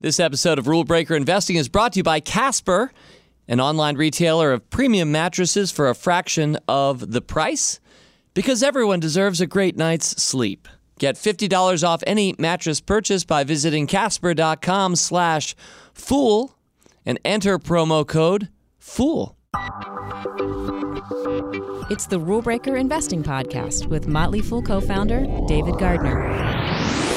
This episode of Rule Breaker Investing is brought to you by Casper, an online retailer of premium mattresses for a fraction of the price. Because everyone deserves a great night's sleep. Get $50 off any mattress purchase by visiting casper.com slash fool and enter promo code FOOL. It's the Rule Breaker Investing Podcast with Motley Fool co founder David Gardner.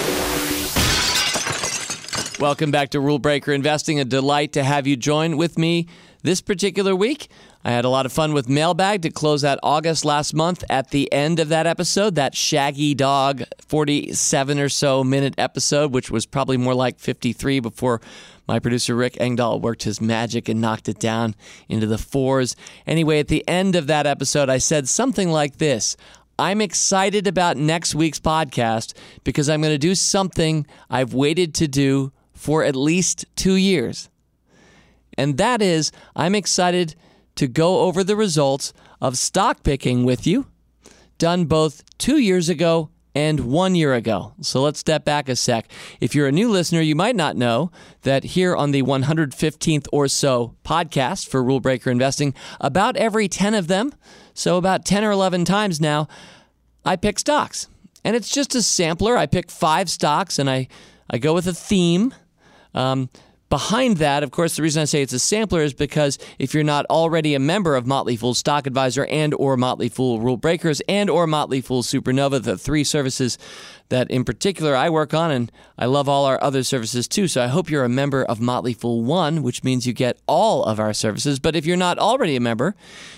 Welcome back to Rule Breaker Investing. A delight to have you join with me this particular week. I had a lot of fun with Mailbag to close out August last month. At the end of that episode, that Shaggy Dog 47 or so minute episode, which was probably more like 53 before my producer Rick Engdahl worked his magic and knocked it down into the fours. Anyway, at the end of that episode, I said something like this I'm excited about next week's podcast because I'm going to do something I've waited to do for at least two years. And that is, I'm excited to go over the results of stock picking with you, done both two years ago and one year ago. So let's step back a sec. If you're a new listener, you might not know that here on the 115th or so podcast for Rule Breaker Investing, about every 10 of them, so about 10 or 11 times now, I pick stocks. And it's just a sampler. I pick five stocks and I, I go with a theme. Um, behind that, of course, the reason I say it's a sampler is because if you're not already a member of Motley Fool Stock Advisor and or Motley Fool Rule Breakers and or Motley Fool Supernova, the three services that in particular I work on, and I love all our other services too. So I hope you're a member of Motley Fool One, which means you get all of our services. But if you're not already a member,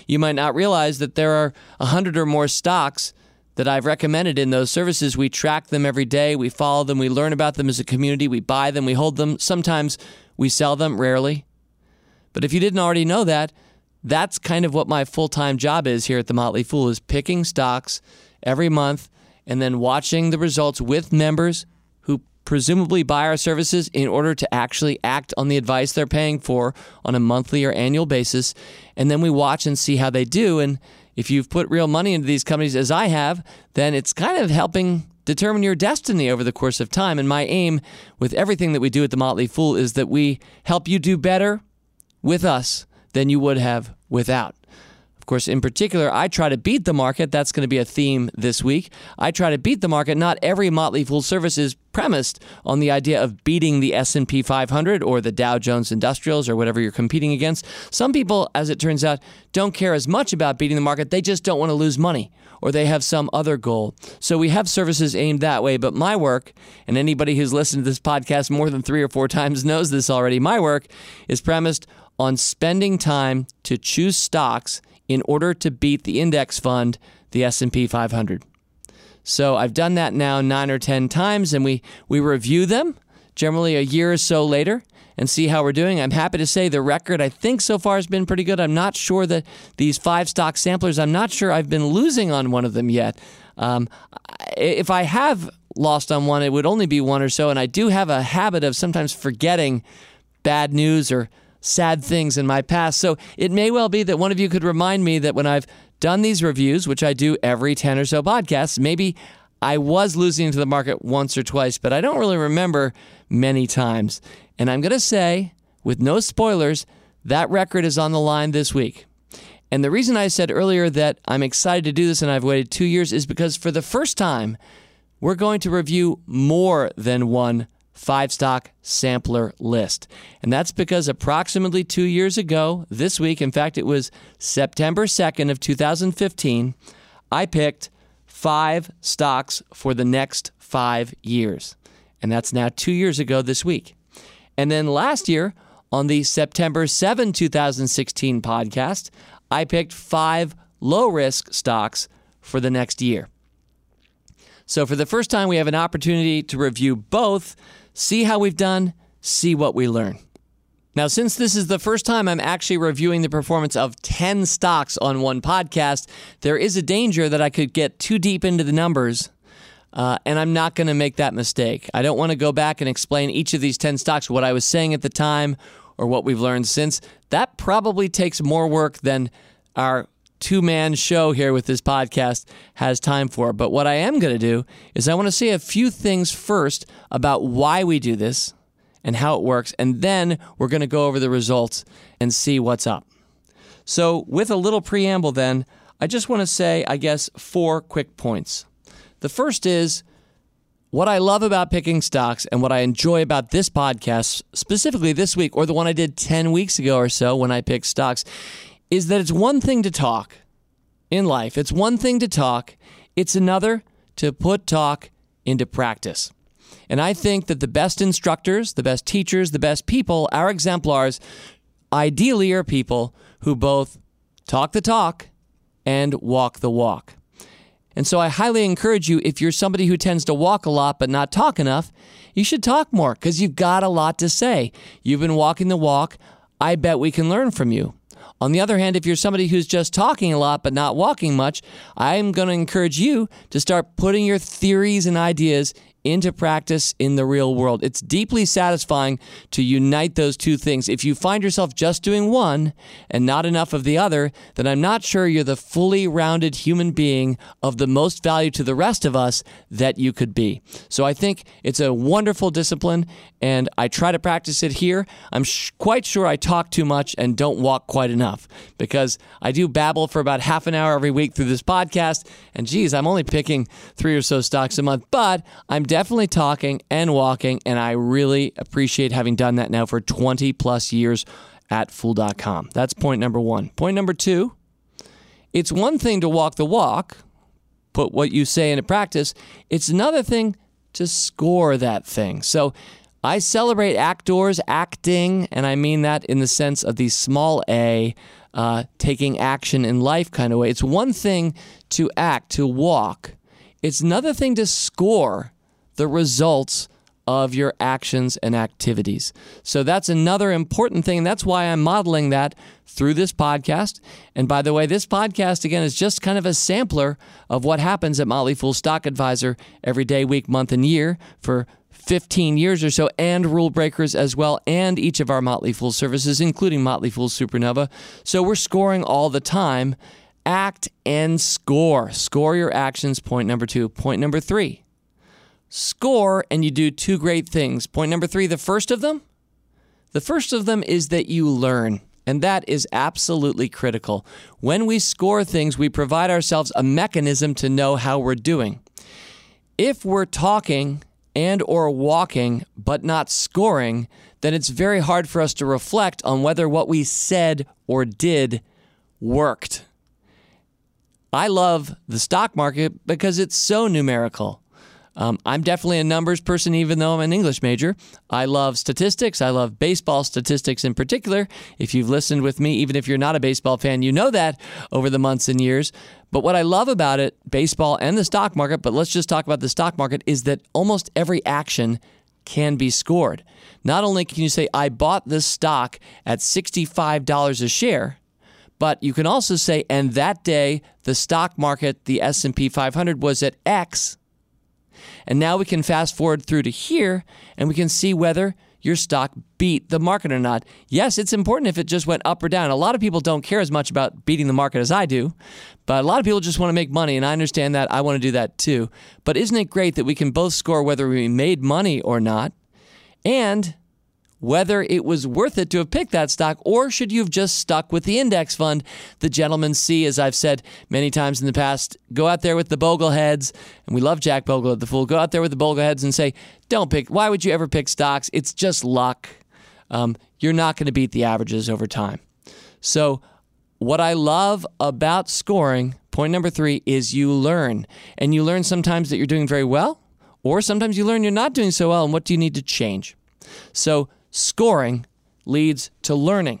you might not realize that there are a hundred or more stocks that I've recommended in those services. We track them every day, we follow them, we learn about them as a community, we buy them, we hold them. Sometimes we sell them, rarely. But if you didn't already know that, that's kind of what my full-time job is here at the Motley Fool is picking stocks every month and then watching the results with members who presumably buy our services in order to actually act on the advice they're paying for on a monthly or annual basis and then we watch and see how they do and if you've put real money into these companies as I have, then it's kind of helping determine your destiny over the course of time. And my aim with everything that we do at the Motley Fool is that we help you do better with us than you would have without. Of course, in particular, I try to beat the market. That's going to be a theme this week. I try to beat the market. Not every Motley Fool service is premised on the idea of beating the S&P 500 or the Dow Jones Industrials or whatever you're competing against. Some people, as it turns out, don't care as much about beating the market. They just don't want to lose money or they have some other goal. So we have services aimed that way, but my work, and anybody who's listened to this podcast more than 3 or 4 times knows this already, my work is premised on spending time to choose stocks in order to beat the index fund, the S&P 500. So I've done that now 9 or 10 times and we we review them generally a year or so later and see how we're doing. I'm happy to say the record I think so far has been pretty good. I'm not sure that these five stock samplers, I'm not sure I've been losing on one of them yet. Um, if I have lost on one, it would only be one or so. And I do have a habit of sometimes forgetting bad news or sad things in my past. So it may well be that one of you could remind me that when I've done these reviews, which I do every 10 or so podcasts, maybe I was losing to the market once or twice, but I don't really remember many times. And I'm going to say, with no spoilers, that record is on the line this week. And the reason I said earlier that I'm excited to do this and I've waited two years is because for the first time, we're going to review more than one five stock sampler list. And that's because approximately two years ago, this week, in fact, it was September 2nd of 2015, I picked five stocks for the next five years. And that's now two years ago this week. And then last year, on the September 7, 2016 podcast, I picked five low risk stocks for the next year. So, for the first time, we have an opportunity to review both see how we've done, see what we learn. Now, since this is the first time I'm actually reviewing the performance of 10 stocks on one podcast, there is a danger that I could get too deep into the numbers, uh, and I'm not going to make that mistake. I don't want to go back and explain each of these 10 stocks, what I was saying at the time, or what we've learned since. That probably takes more work than our two man show here with this podcast has time for. But what I am going to do is I want to say a few things first about why we do this and how it works. And then we're going to go over the results and see what's up. So, with a little preamble, then, I just want to say, I guess, four quick points. The first is what I love about picking stocks and what I enjoy about this podcast, specifically this week, or the one I did 10 weeks ago or so when I picked stocks, is that it's one thing to talk in life. It's one thing to talk, it's another to put talk into practice. And I think that the best instructors, the best teachers, the best people, our exemplars, ideally are people who both talk the talk and walk the walk. And so I highly encourage you, if you're somebody who tends to walk a lot but not talk enough, you should talk more because you've got a lot to say. You've been walking the walk. I bet we can learn from you. On the other hand, if you're somebody who's just talking a lot but not walking much, I'm going to encourage you to start putting your theories and ideas into practice in the real world. It's deeply satisfying to unite those two things. If you find yourself just doing one and not enough of the other, then I'm not sure you're the fully rounded human being of the most value to the rest of us that you could be. So I think it's a wonderful discipline, and I try to practice it here. I'm sh- quite sure I talk too much and don't walk quite enough because I do babble for about half an hour every week through this podcast. And geez, I'm only picking three or so stocks a month, but I'm definitely talking and walking, and I really appreciate having done that now for 20 plus years at fool.com. That's point number one. Point number two it's one thing to walk the walk, put what you say into practice, it's another thing to score that thing. So I celebrate actors acting, and I mean that in the sense of the small a, uh, taking action in life kind of way. It's one thing to act, to walk. It's another thing to score the results of your actions and activities. So that's another important thing. That's why I'm modeling that through this podcast. And by the way, this podcast, again, is just kind of a sampler of what happens at Motley Fool Stock Advisor every day, week, month, and year for 15 years or so, and Rule Breakers as well, and each of our Motley Fool services, including Motley Fool Supernova. So we're scoring all the time. Act and score. Score your actions. Point number two. Point number three score and you do two great things. Point number three the first of them, the first of them is that you learn. And that is absolutely critical. When we score things, we provide ourselves a mechanism to know how we're doing. If we're talking and or walking but not scoring, then it's very hard for us to reflect on whether what we said or did worked. I love the stock market because it's so numerical. Um, I'm definitely a numbers person, even though I'm an English major. I love statistics. I love baseball statistics in particular. If you've listened with me, even if you're not a baseball fan, you know that over the months and years. But what I love about it, baseball and the stock market, but let's just talk about the stock market, is that almost every action can be scored. Not only can you say, I bought this stock at $65 a share, but you can also say, and that day the stock market, the S&P 500 was at X and now we can fast forward through to here and we can see whether your stock beat the market or not. Yes, it's important if it just went up or down. A lot of people don't care as much about beating the market as I do, but a lot of people just want to make money, and I understand that. I want to do that too. But isn't it great that we can both score whether we made money or not? And whether it was worth it to have picked that stock or should you have just stuck with the index fund. The gentlemen see, as I've said many times in the past, go out there with the bogleheads, and we love Jack Bogle at the Fool. Go out there with the bogleheads and say, don't pick. Why would you ever pick stocks? It's just luck. Um, you're not going to beat the averages over time. So, what I love about scoring, point number three, is you learn. And you learn sometimes that you're doing very well, or sometimes you learn you're not doing so well, and what do you need to change? So, scoring leads to learning.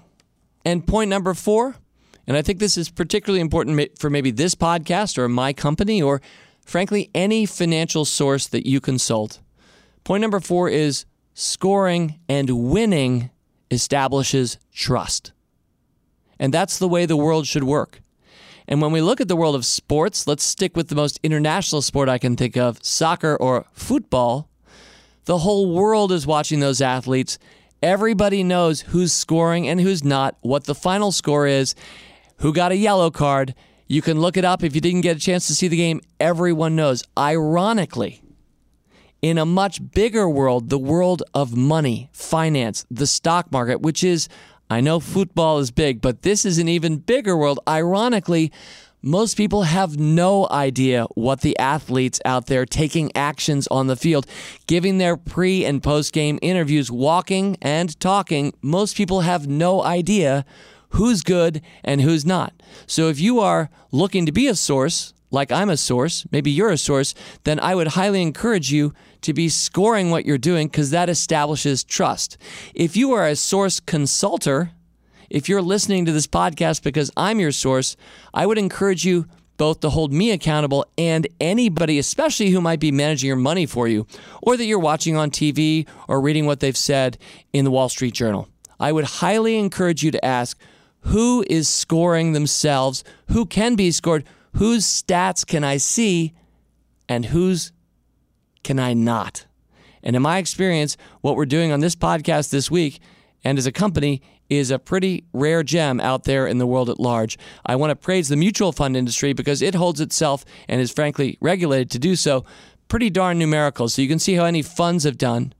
And point number four, and I think this is particularly important for maybe this podcast or my company or frankly any financial source that you consult. Point number four is scoring and winning establishes trust. And that's the way the world should work. And when we look at the world of sports, let's stick with the most international sport I can think of soccer or football. The whole world is watching those athletes Everybody knows who's scoring and who's not, what the final score is, who got a yellow card. You can look it up if you didn't get a chance to see the game. Everyone knows. Ironically, in a much bigger world, the world of money, finance, the stock market, which is, I know football is big, but this is an even bigger world. Ironically, most people have no idea what the athletes out there taking actions on the field, giving their pre and post game interviews, walking and talking. Most people have no idea who's good and who's not. So if you are looking to be a source, like I'm a source, maybe you're a source, then I would highly encourage you to be scoring what you're doing because that establishes trust. If you are a source consulter, if you're listening to this podcast because I'm your source, I would encourage you both to hold me accountable and anybody, especially who might be managing your money for you, or that you're watching on TV or reading what they've said in the Wall Street Journal. I would highly encourage you to ask who is scoring themselves, who can be scored, whose stats can I see, and whose can I not? And in my experience, what we're doing on this podcast this week and as a company is a pretty rare gem out there in the world at large. I want to praise the mutual fund industry because it holds itself and is frankly regulated to do so pretty darn numerical. So you can see how any funds have done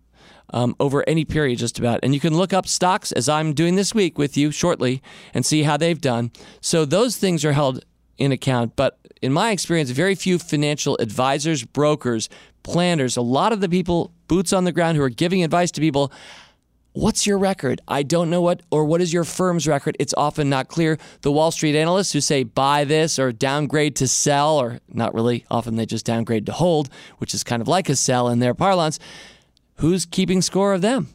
um, over any period, just about. And you can look up stocks as I'm doing this week with you shortly and see how they've done. So those things are held in account. But in my experience, very few financial advisors, brokers, planners, a lot of the people, boots on the ground, who are giving advice to people. What's your record? I don't know what, or what is your firm's record? It's often not clear. The Wall Street analysts who say buy this or downgrade to sell, or not really, often they just downgrade to hold, which is kind of like a sell in their parlance who's keeping score of them?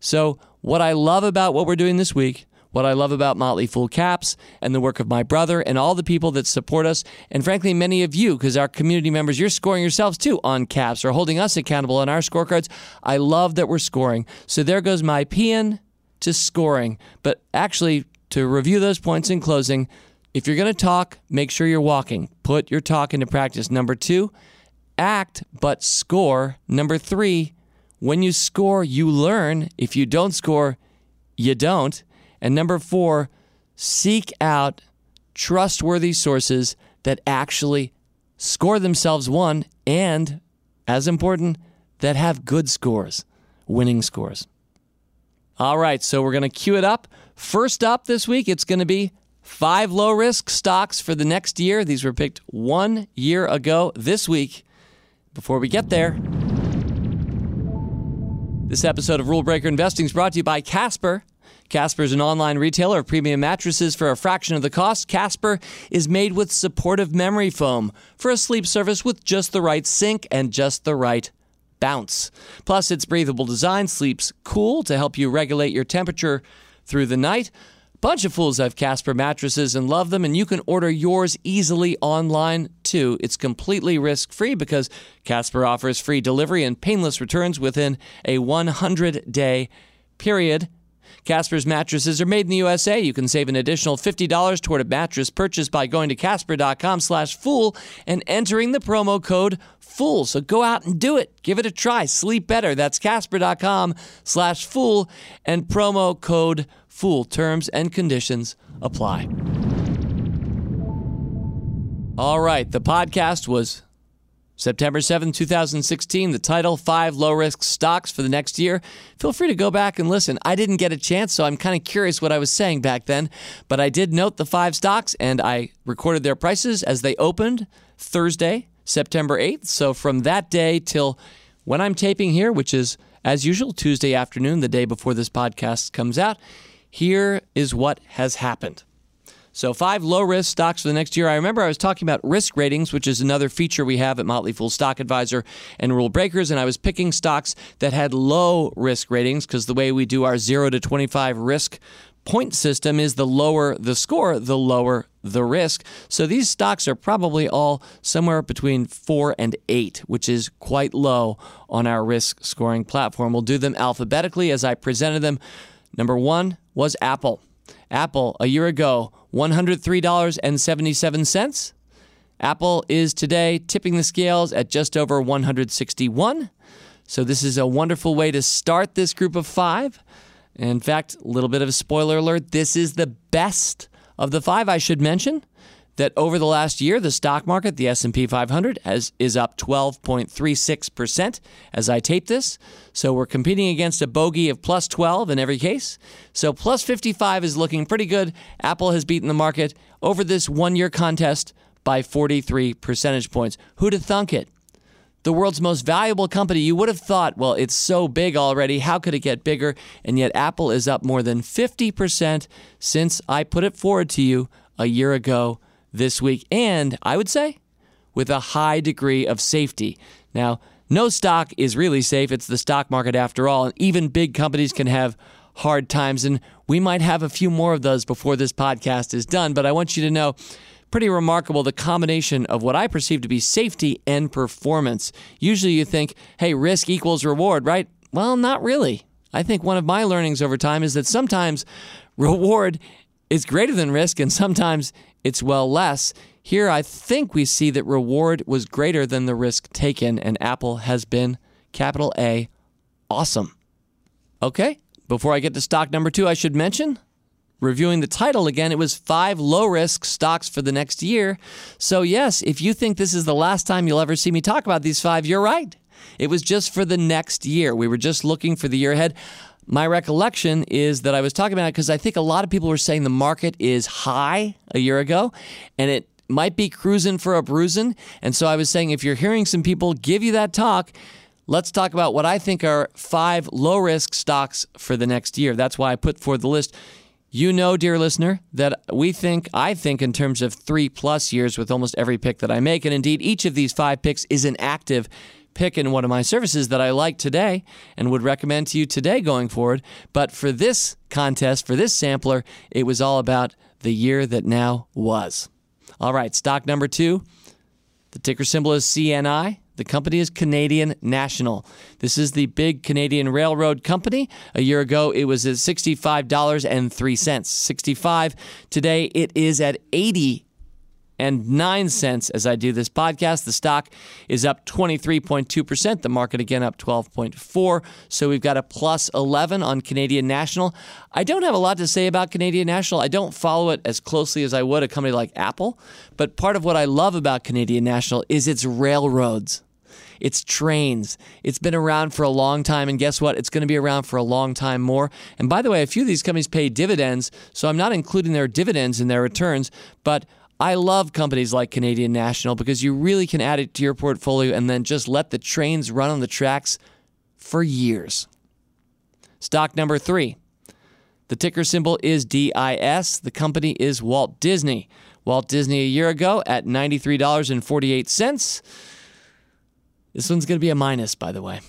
So, what I love about what we're doing this week, what I love about Motley Fool Caps and the work of my brother and all the people that support us, and frankly, many of you, because our community members, you're scoring yourselves too on caps or holding us accountable on our scorecards. I love that we're scoring. So, there goes my paean to scoring. But actually, to review those points in closing, if you're going to talk, make sure you're walking. Put your talk into practice. Number two, act but score. Number three, when you score, you learn. If you don't score, you don't. And number four, seek out trustworthy sources that actually score themselves one and, as important, that have good scores, winning scores. All right, so we're going to cue it up. First up this week, it's going to be five low risk stocks for the next year. These were picked one year ago this week. Before we get there, this episode of Rule Breaker Investing is brought to you by Casper. Casper is an online retailer of premium mattresses for a fraction of the cost. Casper is made with supportive memory foam for a sleep surface with just the right sink and just the right bounce. Plus, its breathable design sleeps cool to help you regulate your temperature through the night. Bunch of fools have Casper mattresses and love them, and you can order yours easily online too. It's completely risk free because Casper offers free delivery and painless returns within a 100 day period. Casper's mattresses are made in the USA. You can save an additional $50 toward a mattress purchase by going to casper.com slash fool and entering the promo code FOOL. So go out and do it. Give it a try. Sleep better. That's casper.com slash fool and promo code FOOL. Terms and conditions apply. All right, the podcast was September 7, 2016. The title Five Low Risk Stocks for the Next Year. Feel free to go back and listen. I didn't get a chance, so I'm kind of curious what I was saying back then. But I did note the five stocks and I recorded their prices as they opened Thursday, September 8th. So from that day till when I'm taping here, which is as usual, Tuesday afternoon, the day before this podcast comes out, here is what has happened. So, five low risk stocks for the next year. I remember I was talking about risk ratings, which is another feature we have at Motley Fool Stock Advisor and Rule Breakers. And I was picking stocks that had low risk ratings because the way we do our 0 to 25 risk point system is the lower the score, the lower the risk. So these stocks are probably all somewhere between four and eight, which is quite low on our risk scoring platform. We'll do them alphabetically as I presented them. Number one was Apple. Apple, a year ago, $103.77. Apple is today tipping the scales at just over 161. So this is a wonderful way to start this group of five. In fact, a little bit of a spoiler alert, this is the best of the five I should mention. That over the last year, the stock market, the S&P 500, has, is up 12.36% as I tape this. So we're competing against a bogey of plus 12 in every case. So plus 55 is looking pretty good. Apple has beaten the market over this one-year contest by 43 percentage points. Who'd have thunk it? the world's most valuable company, you would have thought, well, it's so big already. How could it get bigger? And yet, Apple is up more than 50% since I put it forward to you a year ago this week. And I would say with a high degree of safety. Now, no stock is really safe. It's the stock market after all. And even big companies can have hard times. And we might have a few more of those before this podcast is done. But I want you to know pretty remarkable the combination of what I perceive to be safety and performance. Usually you think, hey, risk equals reward, right? Well, not really. I think one of my learnings over time is that sometimes reward is greater than risk and sometimes it's well less. Here, I think we see that reward was greater than the risk taken, and Apple has been, capital A, awesome. Okay, before I get to stock number two, I should mention reviewing the title again, it was five low risk stocks for the next year. So, yes, if you think this is the last time you'll ever see me talk about these five, you're right. It was just for the next year. We were just looking for the year ahead. My recollection is that I was talking about it because I think a lot of people were saying the market is high a year ago and it might be cruising for a bruising. And so I was saying if you're hearing some people give you that talk, let's talk about what I think are five low risk stocks for the next year. That's why I put forward the list. You know, dear listener, that we think, I think, in terms of three plus years with almost every pick that I make. And indeed, each of these five picks is an active pick in one of my services that I like today and would recommend to you today going forward. But for this contest, for this sampler, it was all about the year that now was. All right, stock number two. The ticker symbol is CNI. The company is Canadian National. This is the big Canadian railroad company. A year ago, it was at $65.03. 65. Today, it is at 80 and 9 cents as I do this podcast. The stock is up 23.2%, the market again up 12.4. So we've got a plus 11 on Canadian National. I don't have a lot to say about Canadian National. I don't follow it as closely as I would a company like Apple, but part of what I love about Canadian National is its railroads. It's trains. It's been around for a long time, and guess what? It's going to be around for a long time more. And by the way, a few of these companies pay dividends, so I'm not including their dividends in their returns, but I love companies like Canadian National because you really can add it to your portfolio and then just let the trains run on the tracks for years. Stock number three. The ticker symbol is DIS. The company is Walt Disney. Walt Disney a year ago at $93.48. This one's going to be a minus, by the way.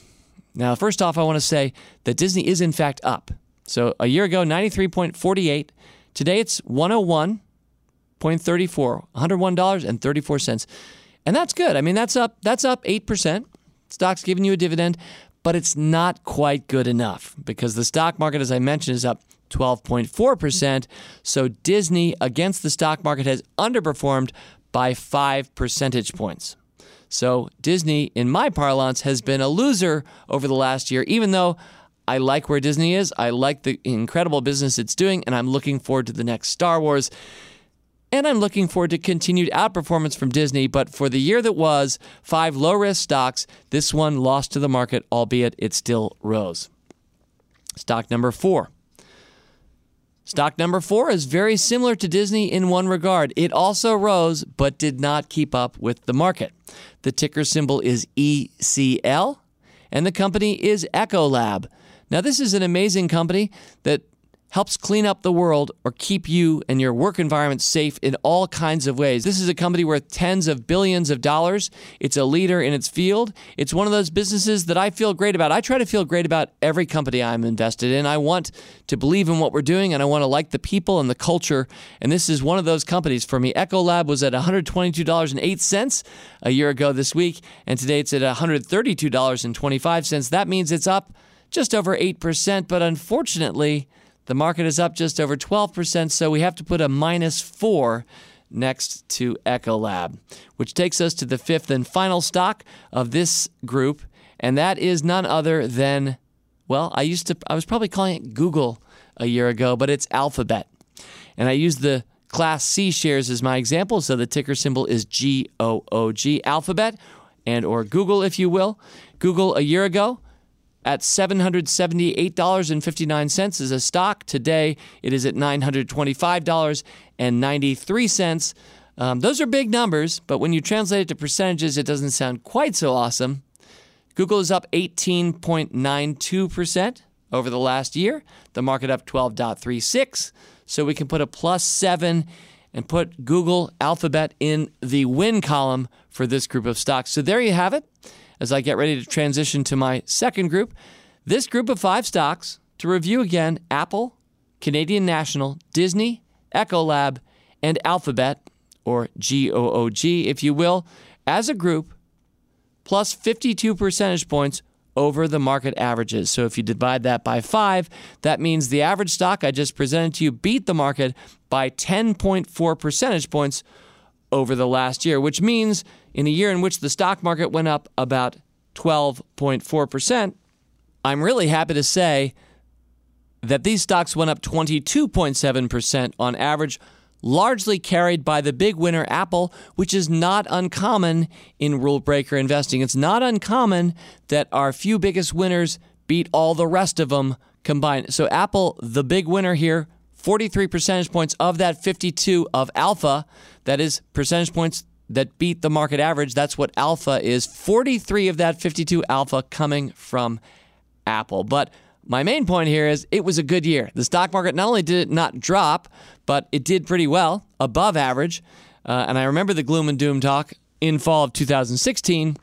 Now, first off, I want to say that Disney is in fact up. So a year ago, 93.48. Today it's 101.34, $101.34. And that's good. I mean, that's up that's up 8%. Stock's giving you a dividend, but it's not quite good enough because the stock market as I mentioned is up 12.4%. So Disney against the stock market has underperformed by 5 percentage points. So Disney, in my parlance, has been a loser over the last year, even though I like where Disney is. I like the incredible business it's doing, and I'm looking forward to the next Star Wars. And I'm looking forward to continued outperformance from Disney. But for the year that was, five low risk stocks, this one lost to the market, albeit it still rose. Stock number four Stock number four is very similar to Disney in one regard. It also rose, but did not keep up with the market. The ticker symbol is ECL, and the company is Ecolab. Now, this is an amazing company that helps clean up the world or keep you and your work environment safe in all kinds of ways. This is a company worth tens of billions of dollars. It's a leader in its field. It's one of those businesses that I feel great about. I try to feel great about every company I'm invested in. I want to believe in what we're doing and I want to like the people and the culture. And this is one of those companies for me. Ecolab was at $122.08 a year ago this week, and today it's at $132.25. That means it's up just over 8%, but unfortunately, the market is up just over 12%, so we have to put a minus 4 next to Ecolab, which takes us to the fifth and final stock of this group, and that is none other than well, I used to I was probably calling it Google a year ago, but it's Alphabet. And I used the Class C shares as my example. So the ticker symbol is G O O G. Alphabet and or Google, if you will. Google a year ago at $778.59 as a stock. Today it is at $925.93. Um, those are big numbers, but when you translate it to percentages, it doesn't sound quite so awesome. Google is up 18.92% over the last year. The market up 12.36. So we can put a plus seven and put Google Alphabet in the win column for this group of stocks. So there you have it. As I get ready to transition to my second group, this group of five stocks to review again Apple, Canadian National, Disney, Ecolab, and Alphabet or GOOG, if you will, as a group, plus 52 percentage points over the market averages. So if you divide that by five, that means the average stock I just presented to you beat the market by 10.4 percentage points over the last year, which means in a year in which the stock market went up about 12.4%, I'm really happy to say that these stocks went up 22.7% on average largely carried by the big winner Apple, which is not uncommon in rule breaker investing. It's not uncommon that our few biggest winners beat all the rest of them combined. So Apple, the big winner here, 43 percentage points of that 52 of alpha, that is percentage points that beat the market average. That's what alpha is. 43 of that 52 alpha coming from Apple. But my main point here is it was a good year. The stock market not only did it not drop, but it did pretty well, above average. Uh, and I remember the gloom and doom talk in fall of 2016.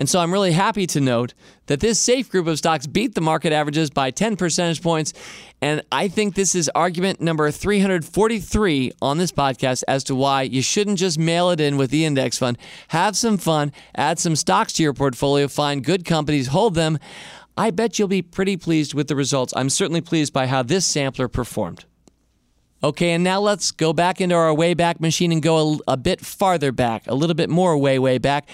And so I'm really happy to note that this safe group of stocks beat the market averages by 10 percentage points. And I think this is argument number 343 on this podcast as to why you shouldn't just mail it in with the index fund. Have some fun, add some stocks to your portfolio, find good companies, hold them. I bet you'll be pretty pleased with the results. I'm certainly pleased by how this sampler performed. Okay, and now let's go back into our Wayback Machine and go a, a, bit farther back, a little bit more way, way back.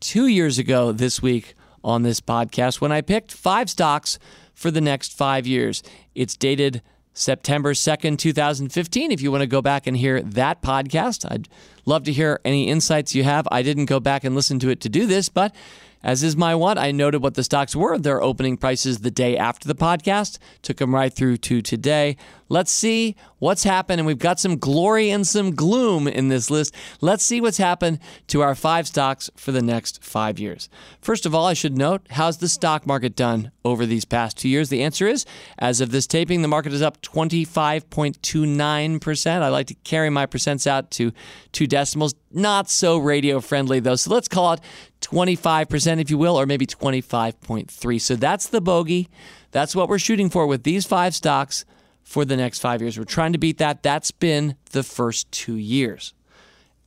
Two years ago this week on this podcast, when I picked five stocks for the next five years. It's dated September 2nd, 2015. If you want to go back and hear that podcast, I'd love to hear any insights you have. I didn't go back and listen to it to do this, but as is my want, I noted what the stocks were, their opening prices the day after the podcast, took them right through to today. Let's see what's happened. And we've got some glory and some gloom in this list. Let's see what's happened to our five stocks for the next five years. First of all, I should note how's the stock market done over these past two years? The answer is as of this taping, the market is up 25.29%. I like to carry my percents out to two decimals. Not so radio friendly, though. So let's call it 25%, if you will, or maybe 25.3. So that's the bogey. That's what we're shooting for with these five stocks for the next five years. We're trying to beat that. That's been the first two years.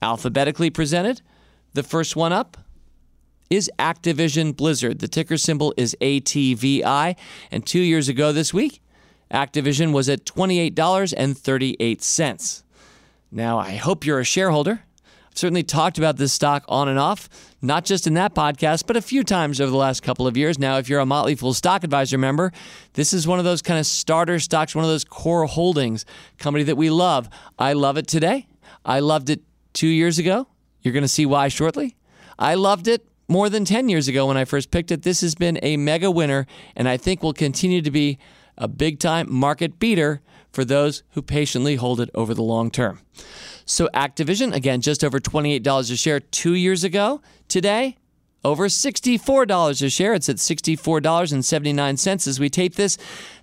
Alphabetically presented, the first one up is Activision Blizzard. The ticker symbol is ATVI. And two years ago this week, Activision was at $28.38. Now, I hope you're a shareholder. I've certainly talked about this stock on and off, not just in that podcast, but a few times over the last couple of years. Now, if you're a Motley Fool Stock Advisor member, this is one of those kind of starter stocks, one of those core holdings, company that we love. I love it today. I loved it two years ago. You're going to see why shortly. I loved it more than 10 years ago when I first picked it. This has been a mega winner, and I think will continue to be a big time market beater for those who patiently hold it over the long term. So Activision, again, just over $28 a share two years ago. Today, over $64 a share. It's at $64.79 as we tape this.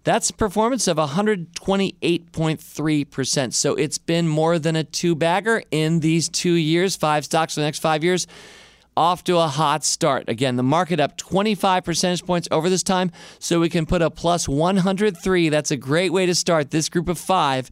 That's performance of 128.3%. So it's been more than a two bagger in these two years, five stocks for the next five years. Off to a hot start. Again, the market up 25 percentage points over this time, so we can put a plus 103. That's a great way to start this group of five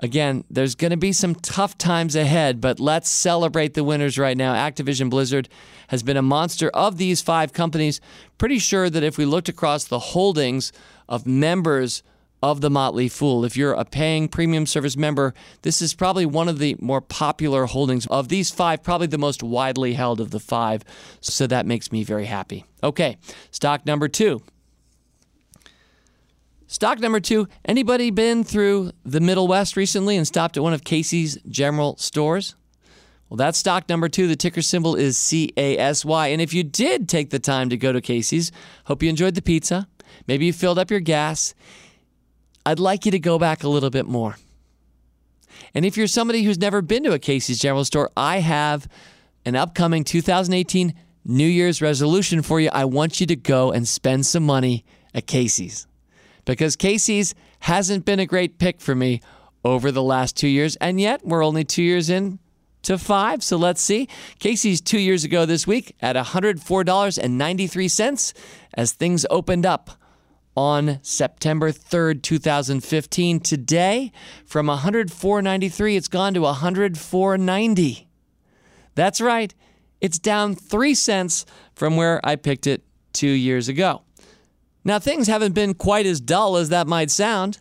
Again, there's going to be some tough times ahead, but let's celebrate the winners right now. Activision Blizzard has been a monster of these five companies. Pretty sure that if we looked across the holdings of members of the Motley Fool, if you're a paying premium service member, this is probably one of the more popular holdings of these five, probably the most widely held of the five. So that makes me very happy. Okay, stock number two Stock number two. Anybody been through the Middle West recently and stopped at one of Casey's General Stores? Well, that's stock number two. The ticker symbol is CASY. And if you did take the time to go to Casey's, hope you enjoyed the pizza. Maybe you filled up your gas. I'd like you to go back a little bit more. And if you're somebody who's never been to a Casey's General Store, I have an upcoming 2018 New Year's resolution for you. I want you to go and spend some money at Casey's because Casey's hasn't been a great pick for me over the last two years. And yet, we're only two years in to five. So let's see. Casey's two years ago this week at $104.93 as things opened up on September 3rd, 2015. Today, from 104.93, it's gone to 104.90. That's right. It's down 3 cents from where I picked it 2 years ago. Now, things haven't been quite as dull as that might sound.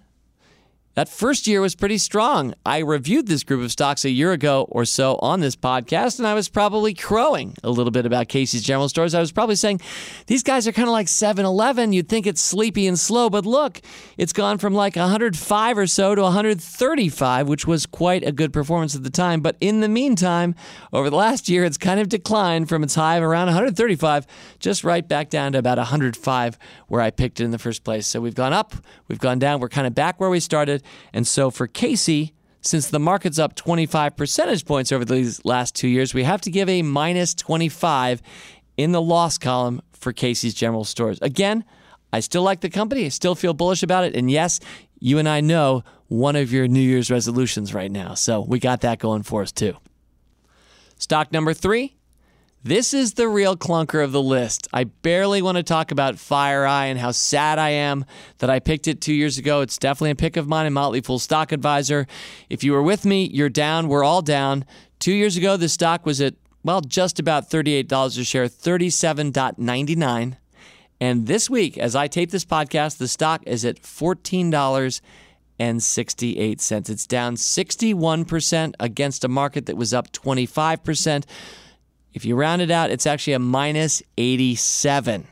That first year was pretty strong. I reviewed this group of stocks a year ago or so on this podcast, and I was probably crowing a little bit about Casey's General Stores. I was probably saying, these guys are kind of like 7 Eleven. You'd think it's sleepy and slow, but look, it's gone from like 105 or so to 135, which was quite a good performance at the time. But in the meantime, over the last year, it's kind of declined from its high of around 135, just right back down to about 105, where I picked it in the first place. So we've gone up, we've gone down, we're kind of back where we started. And so for Casey, since the market's up 25 percentage points over these last two years, we have to give a minus 25 in the loss column for Casey's General Stores. Again, I still like the company. I still feel bullish about it. And yes, you and I know one of your New Year's resolutions right now. So we got that going for us too. Stock number three this is the real clunker of the list. I barely want to talk about FireEye and how sad I am that I picked it two years ago. It's definitely a pick of mine and Motley Fool Stock Advisor. If you were with me, you're down. We're all down. Two years ago, the stock was at, well, just about $38 a share, 37.99. And this week, as I tape this podcast, the stock is at $14 and 68 cents. It's down 61% against a market that was up 25%. If you round it out, it's actually a minus 87.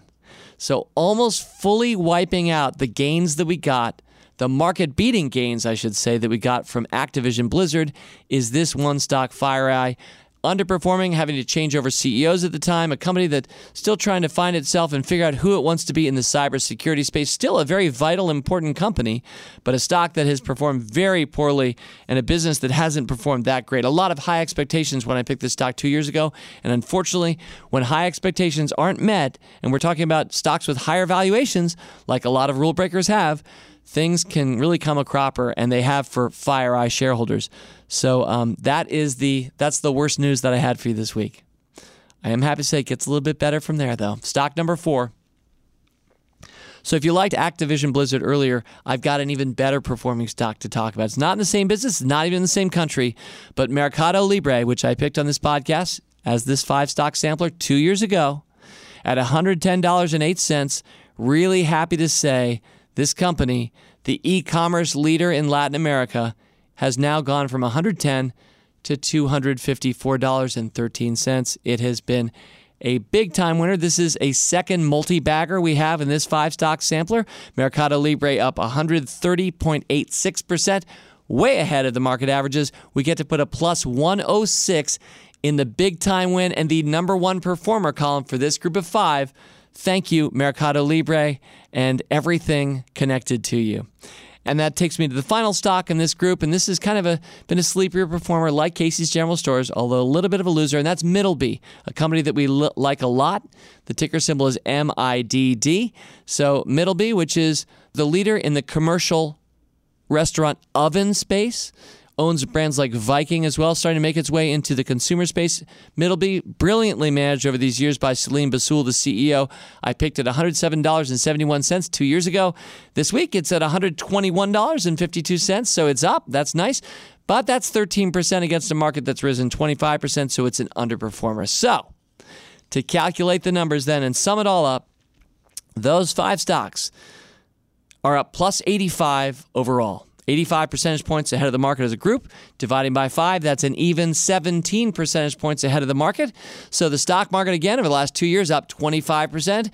So almost fully wiping out the gains that we got, the market beating gains, I should say, that we got from Activision Blizzard is this one stock, FireEye underperforming, having to change over CEOs at the time, a company that's still trying to find itself and figure out who it wants to be in the cybersecurity space. Still a very vital, important company, but a stock that has performed very poorly and a business that hasn't performed that great. A lot of high expectations when I picked this stock two years ago. And unfortunately, when high expectations aren't met, and we're talking about stocks with higher valuations, like a lot of rule breakers have, things can really come a cropper, and they have for FireEye shareholders. So um, that is the that's the worst news that I had for you this week. I am happy to say it gets a little bit better from there, though. Stock number four. So if you liked Activision Blizzard earlier, I've got an even better performing stock to talk about. It's not in the same business, not even in the same country, but Mercado Libre, which I picked on this podcast as this five stock sampler two years ago at $110.08. Really happy to say this company, the e commerce leader in Latin America, has now gone from 110 to $254.13. It has been a big time winner. This is a second multi bagger we have in this five stock sampler. Mercado Libre up 130.86%, way ahead of the market averages. We get to put a plus 106 in the big time win and the number one performer column for this group of five. Thank you, Mercado Libre, and everything connected to you. And that takes me to the final stock in this group. And this has kind of a, been a sleepier performer like Casey's General Stores, although a little bit of a loser. And that's Middleby, a company that we li- like a lot. The ticker symbol is MIDD. So Middleby, which is the leader in the commercial restaurant oven space owns brands like Viking as well, starting to make its way into the consumer space. Middleby, brilliantly managed over these years by Selim Bassoul, the CEO. I picked at $107.71 two years ago. This week it's at $121.52, so it's up. That's nice. But that's 13% against a market that's risen 25%, so it's an underperformer. So, to calculate the numbers then and sum it all up, those five stocks are up plus 85 overall. 85 percentage points ahead of the market as a group. Dividing by five, that's an even 17 percentage points ahead of the market. So the stock market, again, over the last two years, up 25%.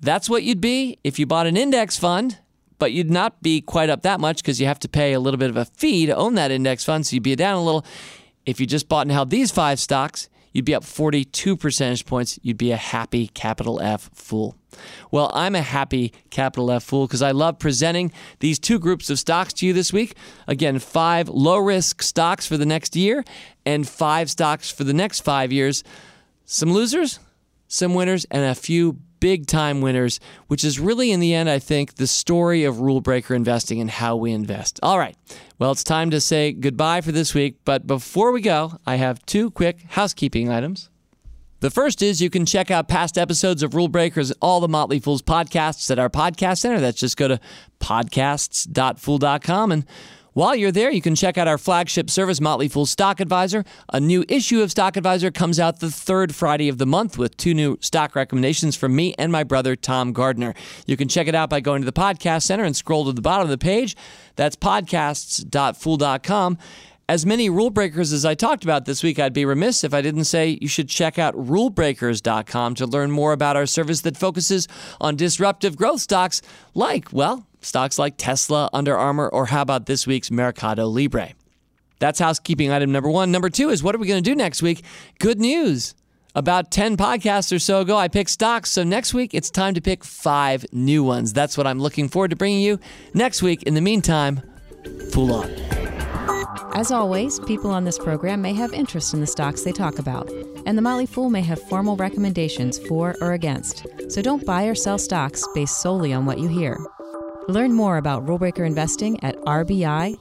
That's what you'd be if you bought an index fund, but you'd not be quite up that much because you have to pay a little bit of a fee to own that index fund. So you'd be down a little. If you just bought and held these five stocks, you'd be up 42 percentage points. You'd be a happy capital F fool. Well, I'm a happy capital F fool because I love presenting these two groups of stocks to you this week. Again, five low risk stocks for the next year and five stocks for the next five years. Some losers, some winners, and a few big time winners, which is really, in the end, I think, the story of rule breaker investing and how we invest. All right. Well, it's time to say goodbye for this week. But before we go, I have two quick housekeeping items. The first is you can check out past episodes of Rule Breakers, all the Motley Fools podcasts at our podcast center. That's just go to podcasts.fool.com. And while you're there, you can check out our flagship service, Motley Fool Stock Advisor. A new issue of Stock Advisor comes out the third Friday of the month with two new stock recommendations from me and my brother, Tom Gardner. You can check it out by going to the podcast center and scroll to the bottom of the page. That's podcasts.fool.com. As many rule breakers as I talked about this week, I'd be remiss if I didn't say you should check out rulebreakers.com to learn more about our service that focuses on disruptive growth stocks like, well, stocks like Tesla, Under Armour, or how about this week's Mercado Libre? That's housekeeping item number one. Number two is what are we going to do next week? Good news. About 10 podcasts or so ago, I picked stocks. So next week, it's time to pick five new ones. That's what I'm looking forward to bringing you next week. In the meantime, fool on. As always, people on this program may have interest in the stocks they talk about, and the Motley Fool may have formal recommendations for or against. So don't buy or sell stocks based solely on what you hear. Learn more about rulebreaker investing at rbi.fool.com.